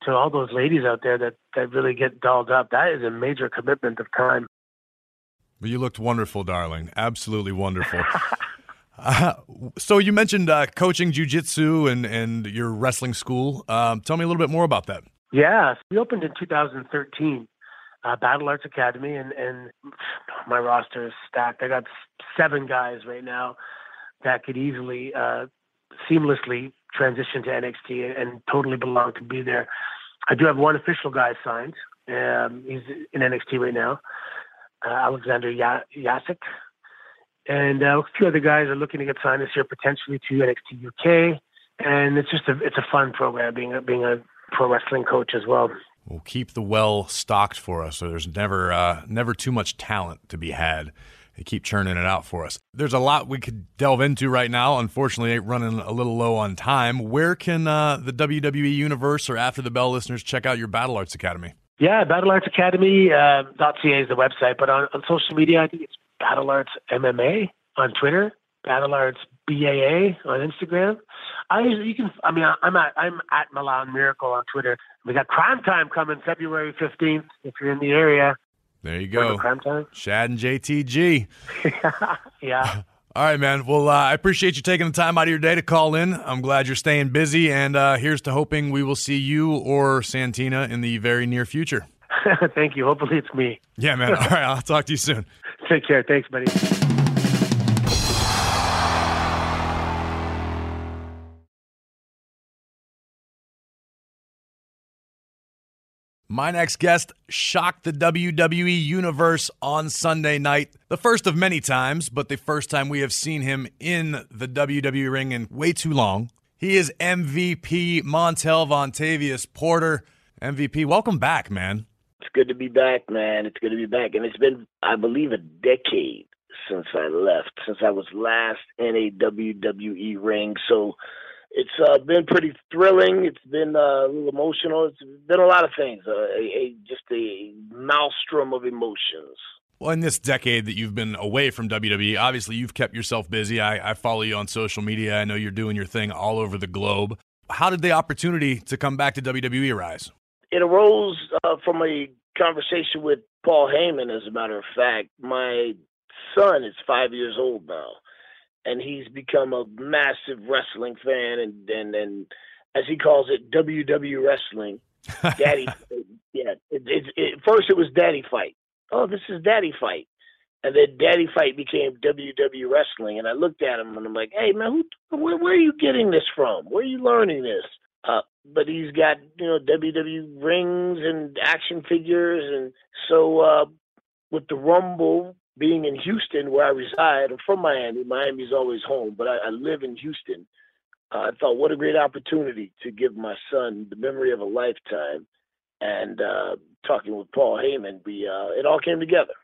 to all those ladies out there that, that really get dolled up. That is a major commitment of time. But you looked wonderful, darling. Absolutely wonderful. uh, so you mentioned uh, coaching jujitsu and, and your wrestling school. Um, tell me a little bit more about that. Yeah, we opened in 2013 uh, Battle Arts Academy, and and my roster is stacked. I got seven guys right now that could easily uh, seamlessly transition to NXT and, totally belong to be there. I do have one official guy signed. Um, he's in NXT right now, uh, Alexander ya- Yasik. And uh, a few other guys are looking to get signed this year, potentially to NXT UK. And it's just a it's a fun program being a, being a pro wrestling coach as well. We'll keep the well stocked for us, so there's never uh, never too much talent to be had. They keep churning it out for us. There's a lot we could delve into right now. Unfortunately, running a little low on time. Where can uh, the WWE universe or After the Bell listeners check out your Battle Arts Academy? Yeah, Battle Arts Academy uh, .ca is the website, but on, on social media, I think it's Battle Arts MMA on Twitter, Battle Arts BAA on Instagram. I you can I mean I'm at I'm at Milan Miracle on Twitter. We got Cryme Tyme coming February 15th if you're in the area. There you go. Cryme Tyme? Shad and JTG. yeah. All right, man. Well, uh, I appreciate you taking the time out of your day to call in. I'm glad you're staying busy, and uh, here's to hoping we will see you or Santina in the very near future. Thank you. Hopefully it's me. Yeah, man. All right, I'll talk to you soon. Take care. Thanks, buddy. My next guest shocked the WWE Universe on Sunday night. The first of many times, but the first time we have seen him in the WWE ring in way too long. He is MVP Montel Vontavious Porter. MVP, welcome back, man. It's good to be back, man. It's good to be back. And it's been, I believe, a decade since I left, since I was last in a WWE ring. So it's uh, been pretty thrilling. It's been uh, a little emotional. It's been a lot of things. Uh, a, a, just a maelstrom of emotions. Well, in this decade that you've been away from WWE, obviously you've kept yourself busy. I, I follow you on social media. I know you're doing your thing all over the globe. How did the opportunity to come back to WWE arise? It arose uh, from a conversation with Paul Heyman, as a matter of fact. My son is five years old now and he's become a massive wrestling fan and and, and as he calls it WW wrestling. Daddy, yeah. It, it, it, first it was Daddy Fight. Oh, this is Daddy Fight, and then Daddy Fight became WW wrestling. And I looked at him and I'm like, Hey man, who, where, where are you getting this from? Where are you learning this? But he's got you know WW rings and action figures, and so uh, with the Rumble being in Houston, where I reside, I'm from Miami. Miami's always home, but I, I live in Houston. Uh, I thought, what a great opportunity to give my son the memory of a lifetime. And uh, talking with Paul Heyman, we uh, it all came together.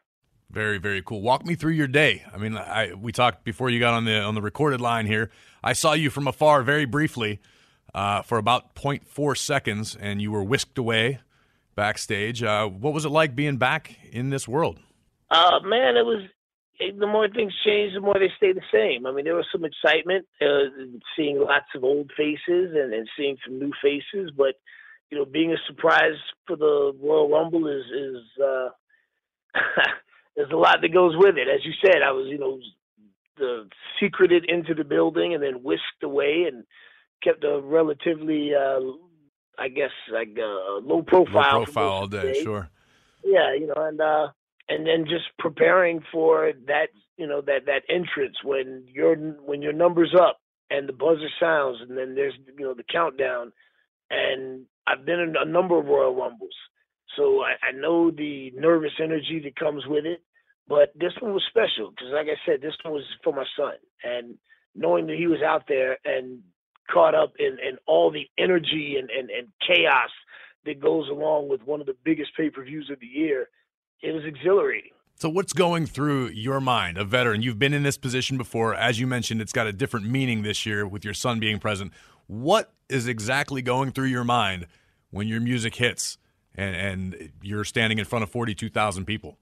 Very, very cool. Walk me through your day. I mean, I we talked before you got on the on the recorded line here. I saw you from afar, very briefly, uh, for about 0.4 seconds, and you were whisked away backstage. Uh, what was it like being back in this world? Uh, man, it was. The more things change, the more they stay the same. I mean, there was some excitement, uh, seeing lots of old faces and, and seeing some new faces, but you know, being a surprise for the Royal Rumble is is uh, there's a lot that goes with it. As you said, I was you know the secreted into the building and then whisked away and kept a relatively, uh, I guess, like uh, low profile. Low profile all day, sure. Yeah, you know, and uh, and then just preparing for that you know that that entrance when your when your numbers up and the buzzer sounds and then there's you know the countdown and I've been in a number of Royal Rumbles so I, I know the nervous energy that comes with it but this one was special because like I said this one was for my son and knowing that he was out there and caught up in, in all the energy and, and, and chaos that goes along with one of the biggest pay-per-views of the year it was exhilarating. So, what's going through your mind, a veteran? You've been in this position before. As you mentioned, it's got a different meaning this year with your son being present. What is exactly going through your mind when your music hits and, and you're standing in front of 42,000 people?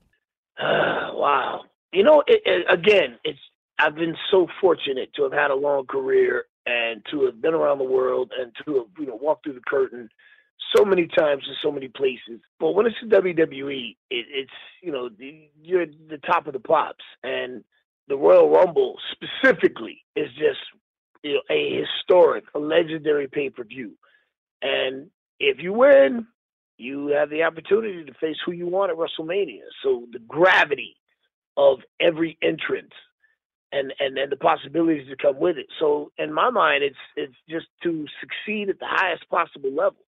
Uh, wow. You know, it, it, again, it's I've been so fortunate to have had a long career and to have been around the world and to have you know walked through the curtain so many times in so many places. But when it's the WWE, it, it's you know the, you're the top of the pops, and the Royal Rumble specifically is just you know a historic, a legendary pay per view. And if you win, you have the opportunity to face who you want at WrestleMania. So the gravity of every entrance and and and the possibilities that come with it. So in my mind, it's it's just to succeed at the highest possible level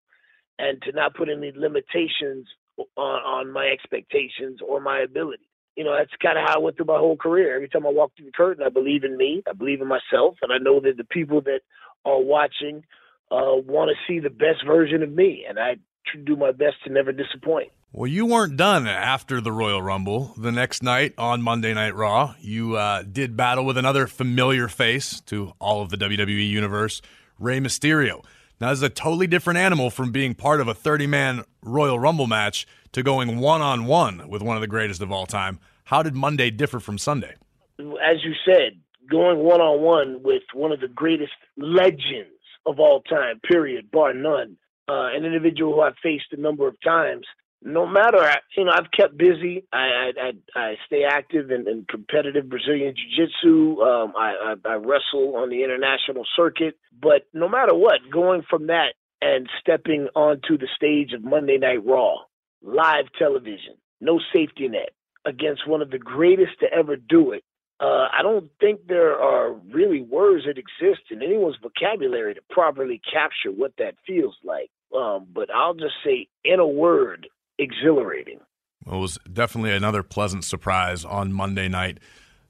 and to not put any limitations on, on my expectations or my ability. You know, that's kind of how I went through my whole career. Every time I walk through the curtain, I believe in me, I believe in myself, and I know that the people that are watching uh, want to see the best version of me, and I do my best to never disappoint. Well, you weren't done after the Royal Rumble. The next night on Monday Night Raw, you uh, did battle with another familiar face to all of the WWE universe, Rey Mysterio. Now, this is a totally different animal from being part of a 30 man Royal Rumble match to going one on one with one of the greatest of all time. How did Monday differ from Sunday? As you said, going one on one with one of the greatest legends of all time, period, bar none. Uh, an individual who I've faced a number of times no matter, you know, I've kept busy. I I, I stay active in, in competitive Brazilian jiu-jitsu. Um, I, I, I wrestle on the international circuit. But no matter what, going from that and stepping onto the stage of Monday Night Raw, live television, no safety net, against one of the greatest to ever do it, uh, I don't think there are really words that exist in anyone's vocabulary to properly capture what that feels like. Um, but I'll just say, in a word, exhilarating. Well, it was definitely another pleasant surprise on Monday night.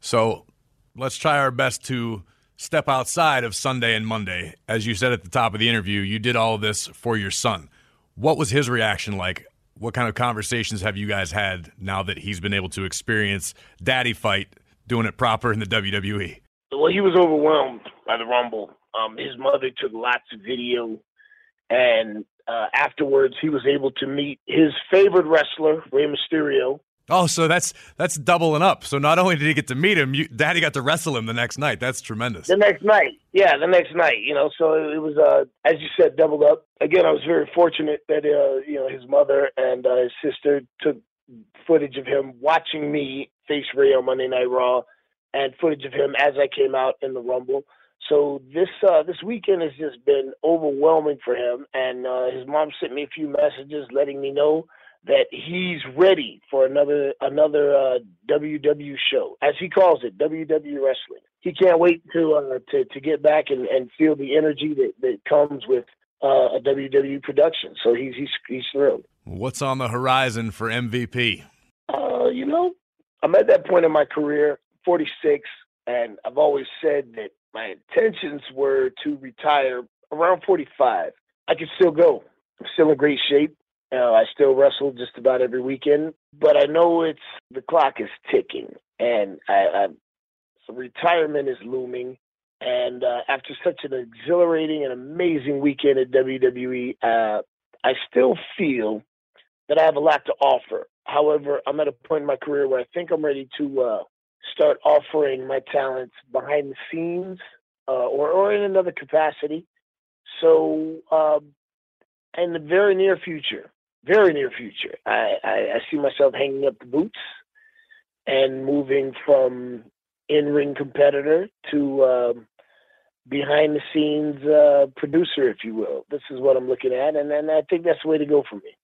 So let's try our best to step outside of Sunday and Monday. As you said at the top of the interview, you did all of this for your son. What was his reaction like? What kind of conversations have you guys had now that he's been able to experience Daddy Fight doing it proper in the WWE? Well, he was overwhelmed by the Rumble. Um, his mother took lots of video, and uh, afterwards, he was able to meet his favorite wrestler, Rey Mysterio. Oh, so that's that's doubling up. So not only did he get to meet him, you, Daddy got to wrestle him the next night. That's tremendous. The next night, yeah, the next night. You know, so it was, uh, as you said, doubled up. Again, I was very fortunate that uh, you know his mother and uh, his sister took footage of him watching me face Rey on Monday Night Raw, and footage of him as I came out in the Rumble. So this uh, this weekend has just been overwhelming for him, and uh, his mom sent me a few messages letting me know that he's ready for another another uh, WW show, as he calls it, WW Wrestling. He can't wait to uh, to to get back and, and feel the energy that, that comes with uh, a WWE production. So he's he's he's thrilled. What's on the horizon for MVP? Uh, you know, I'm at that point in my career, 46, and I've always said that my intentions were to retire around 45. I can still go. I'm still in great shape. Uh, I still wrestle just about every weekend, but I know it's the clock is ticking, and I, I so retirement is looming. And uh, after such an exhilarating and amazing weekend at WWE, uh, I still feel that I have a lot to offer. However, I'm at a point in my career where I think I'm ready to uh, start offering my talents behind the scenes uh, or, or in another capacity. So, um, in the very near future, very near future, I, I, I see myself hanging up the boots and moving from in ring competitor to um, behind the scenes uh, producer, if you will. This is what I'm looking at, and, and I think that's the way to go for me.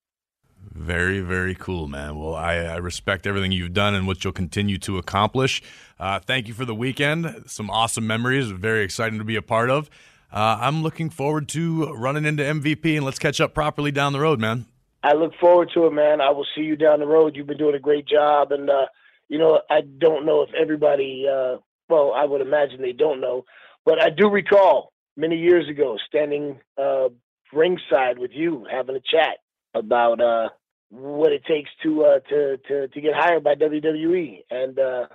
Very, very cool, man. Well, I, I, respect everything you've done and what you'll continue to accomplish. Uh, thank you for the weekend. Some awesome memories. Very exciting to be a part of. Uh, I'm looking forward to running into MVP and let's catch up properly down the road, man. I look forward to it, man. I will see you down the road. You've been doing a great job, and uh, you know I don't know if everybody. Uh, well, I would imagine they don't know, but I do recall many years ago standing uh, ringside with you having a chat about uh, what it takes to uh, to to to get hired by WWE, and uh,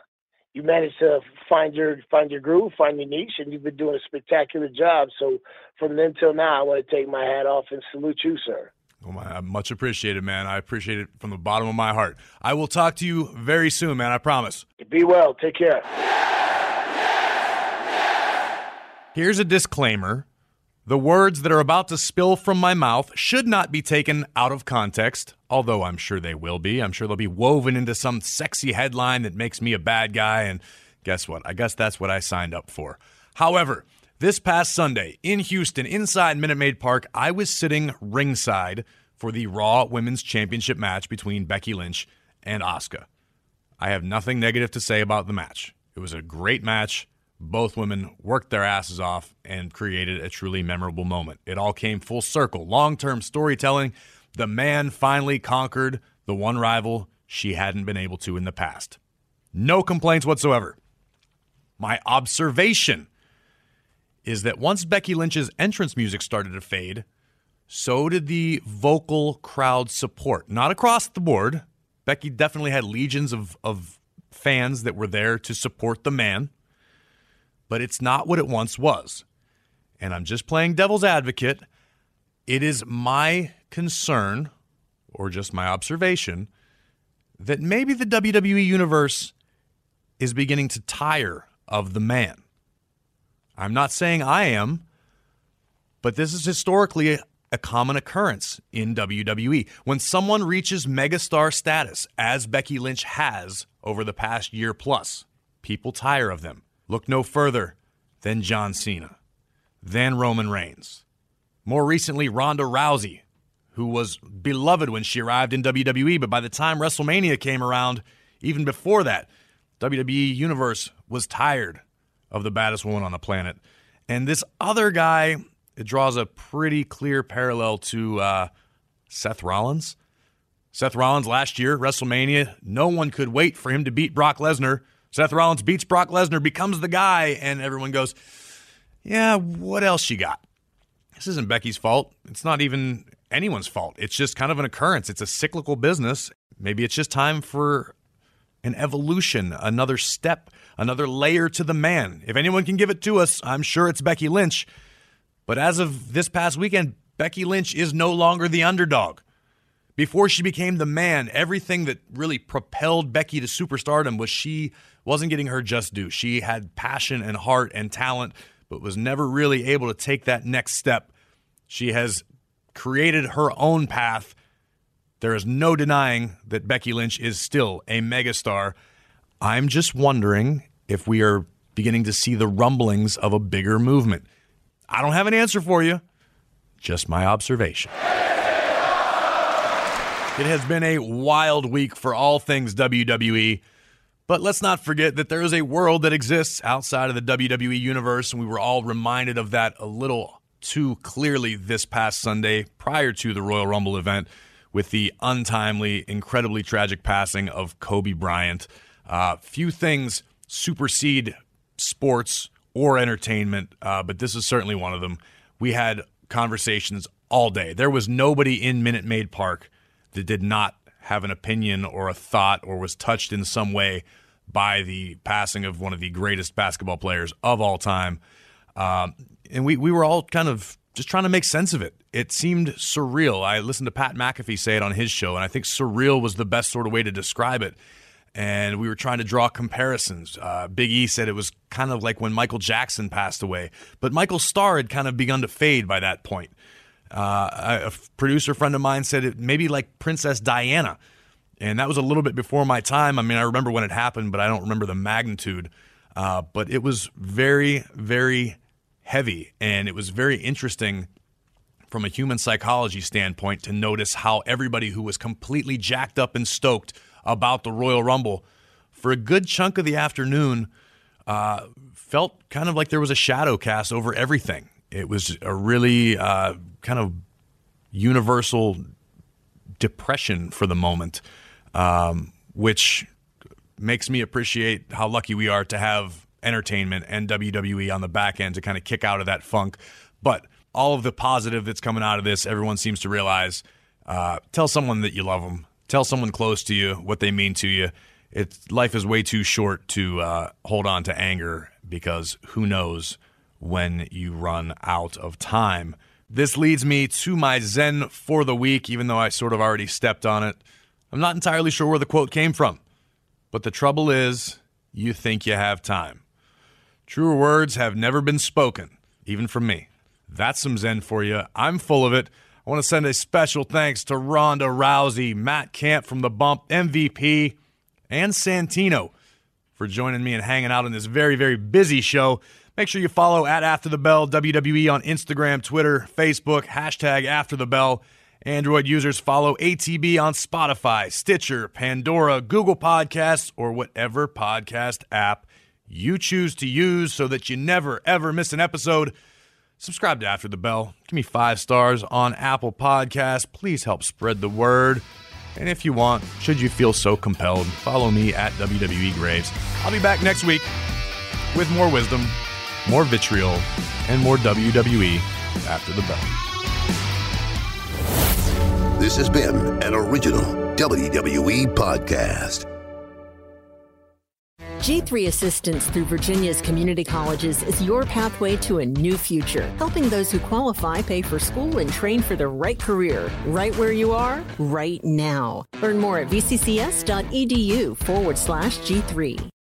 you managed to find your find your groove, find your niche, and you've been doing a spectacular job. So from then till now, I want to take my hat off and salute you, sir. Well, my, I much appreciated, man. I appreciate it from the bottom of my heart. I will talk to you very soon, man. I promise. Be well. Take care. Here's a disclaimer. The words that are about to spill from my mouth should not be taken out of context, although I'm sure they will be. I'm sure they'll be woven into some sexy headline that makes me a bad guy, and guess what? I guess that's what I signed up for. However, this past Sunday in Houston, inside Minute Maid Park, I was sitting ringside for the Raw Women's Championship match between Becky Lynch and Asuka. I have nothing negative to say about the match. It was a great match. Both women worked their asses off and created a truly memorable moment. It all came full circle. Long term storytelling. The man finally conquered the one rival she hadn't been able to in the past. No complaints whatsoever. My observation is that once Becky Lynch's entrance music started to fade, so did the vocal crowd support. Not across the board. Becky definitely had legions of, of fans that were there to support the man but it's not what it once was. And I'm just playing devil's advocate. It is my concern, or just my observation, that maybe the WWE Universe is beginning to tire of the man. I'm not saying I am, but this is historically a, common occurrence in WWE. When someone reaches megastar status, as Becky Lynch has over the past year plus, people tire of them. Look no further than John Cena, than Roman Reigns. More recently, Ronda Rousey, who was beloved when she arrived in WWE, but by the time WrestleMania came around, even before that, WWE Universe was tired of the baddest woman on the planet. And this other guy, it draws a pretty clear parallel to uh, Seth Rollins. Seth Rollins last year, WrestleMania, no one could wait for him to beat Brock Lesnar Seth Rollins beats Brock Lesnar, becomes the guy, and everyone goes, Yeah, what else you got? This isn't Becky's fault. It's not even anyone's fault. It's just kind of an occurrence. It's a cyclical business. Maybe it's just time for an evolution, another step, another layer to the man. If anyone can give it to us, I'm sure it's Becky Lynch. But as of this past weekend, Becky Lynch is no longer the underdog. Before she became the man, everything that really propelled Becky to superstardom was she wasn't getting her just due. She had passion and heart and talent, but was never really able to take that next step. She has created her own path. There is no denying that Becky Lynch is still a megastar. I'm just wondering if we are beginning to see the rumblings of a bigger movement. I don't have an answer for you, just my observation. It has been a wild week for all things WWE, but let's not forget that there is a world that exists outside of the WWE universe, and we were all reminded of that a little too clearly this past Sunday prior to the Royal Rumble event with the untimely, incredibly tragic passing of Kobe Bryant. Uh, few things supersede sports or entertainment, uh, but this is certainly one of them. We had conversations all day. There was nobody in Minute Maid Park that did not have an opinion or a thought or was touched in some way by the passing of one of the greatest basketball players of all time. Um, and we, we were all kind of just trying to make sense of it. It seemed surreal. I listened to Pat McAfee say it on his show, and I think surreal was the best sort of way to describe it. And we were trying to draw comparisons. Uh, Big E said it was kind of like when Michael Jackson passed away, but Michael Starr had kind of begun to fade by that point. Uh, a producer friend of mine said it maybe like Princess Diana. And that was a little bit before my time. I mean, I remember when it happened, but I don't remember the magnitude. Uh, but it was very, very heavy. And it was very interesting from a human psychology standpoint to notice how everybody who was completely jacked up and stoked about the Royal Rumble for a good chunk of the afternoon uh, felt kind of like there was a shadow cast over everything. It was a really uh, kind of universal depression for the moment, um, which makes me appreciate how lucky we are to have entertainment and WWE on the back end to kind of kick out of that funk. But all of the positive that's coming out of this, everyone seems to realize. Uh, tell someone that you love them. Tell someone close to you what they mean to you. It's life is way too short to uh, hold on to anger because who knows when you run out of time. This leads me to my Zen for the week, even though I sort of already stepped on it. I'm not entirely sure where the quote came from, but the trouble is, you think you have time. Truer words have never been spoken, even from me. That's some Zen for you. I'm full of it. I want to send a special thanks to Ronda Rousey, Matt Camp from The Bump, MVP, and Santino for joining me and hanging out on this very, very busy show. Make sure you follow at After the Bell WWE on Instagram, Twitter, Facebook, hashtag After the Bell. Android users follow ATB on Spotify, Stitcher, Pandora, Google Podcasts, or whatever podcast app you choose to use so that you never, ever miss an episode. Subscribe to After the Bell. Give me five stars on Apple Podcasts. Please help spread the word. And if you want, should you feel so compelled, follow me at WWE Graves. I'll be back next week with more wisdom more vitriol, and more WWE after the bell. This has been an original WWE podcast. G3 Assistance through Virginia's community colleges is your pathway to a new future, helping those who qualify pay for school and train for the right career, right where you are, right now. Learn more at vccs.edu forward slash G3.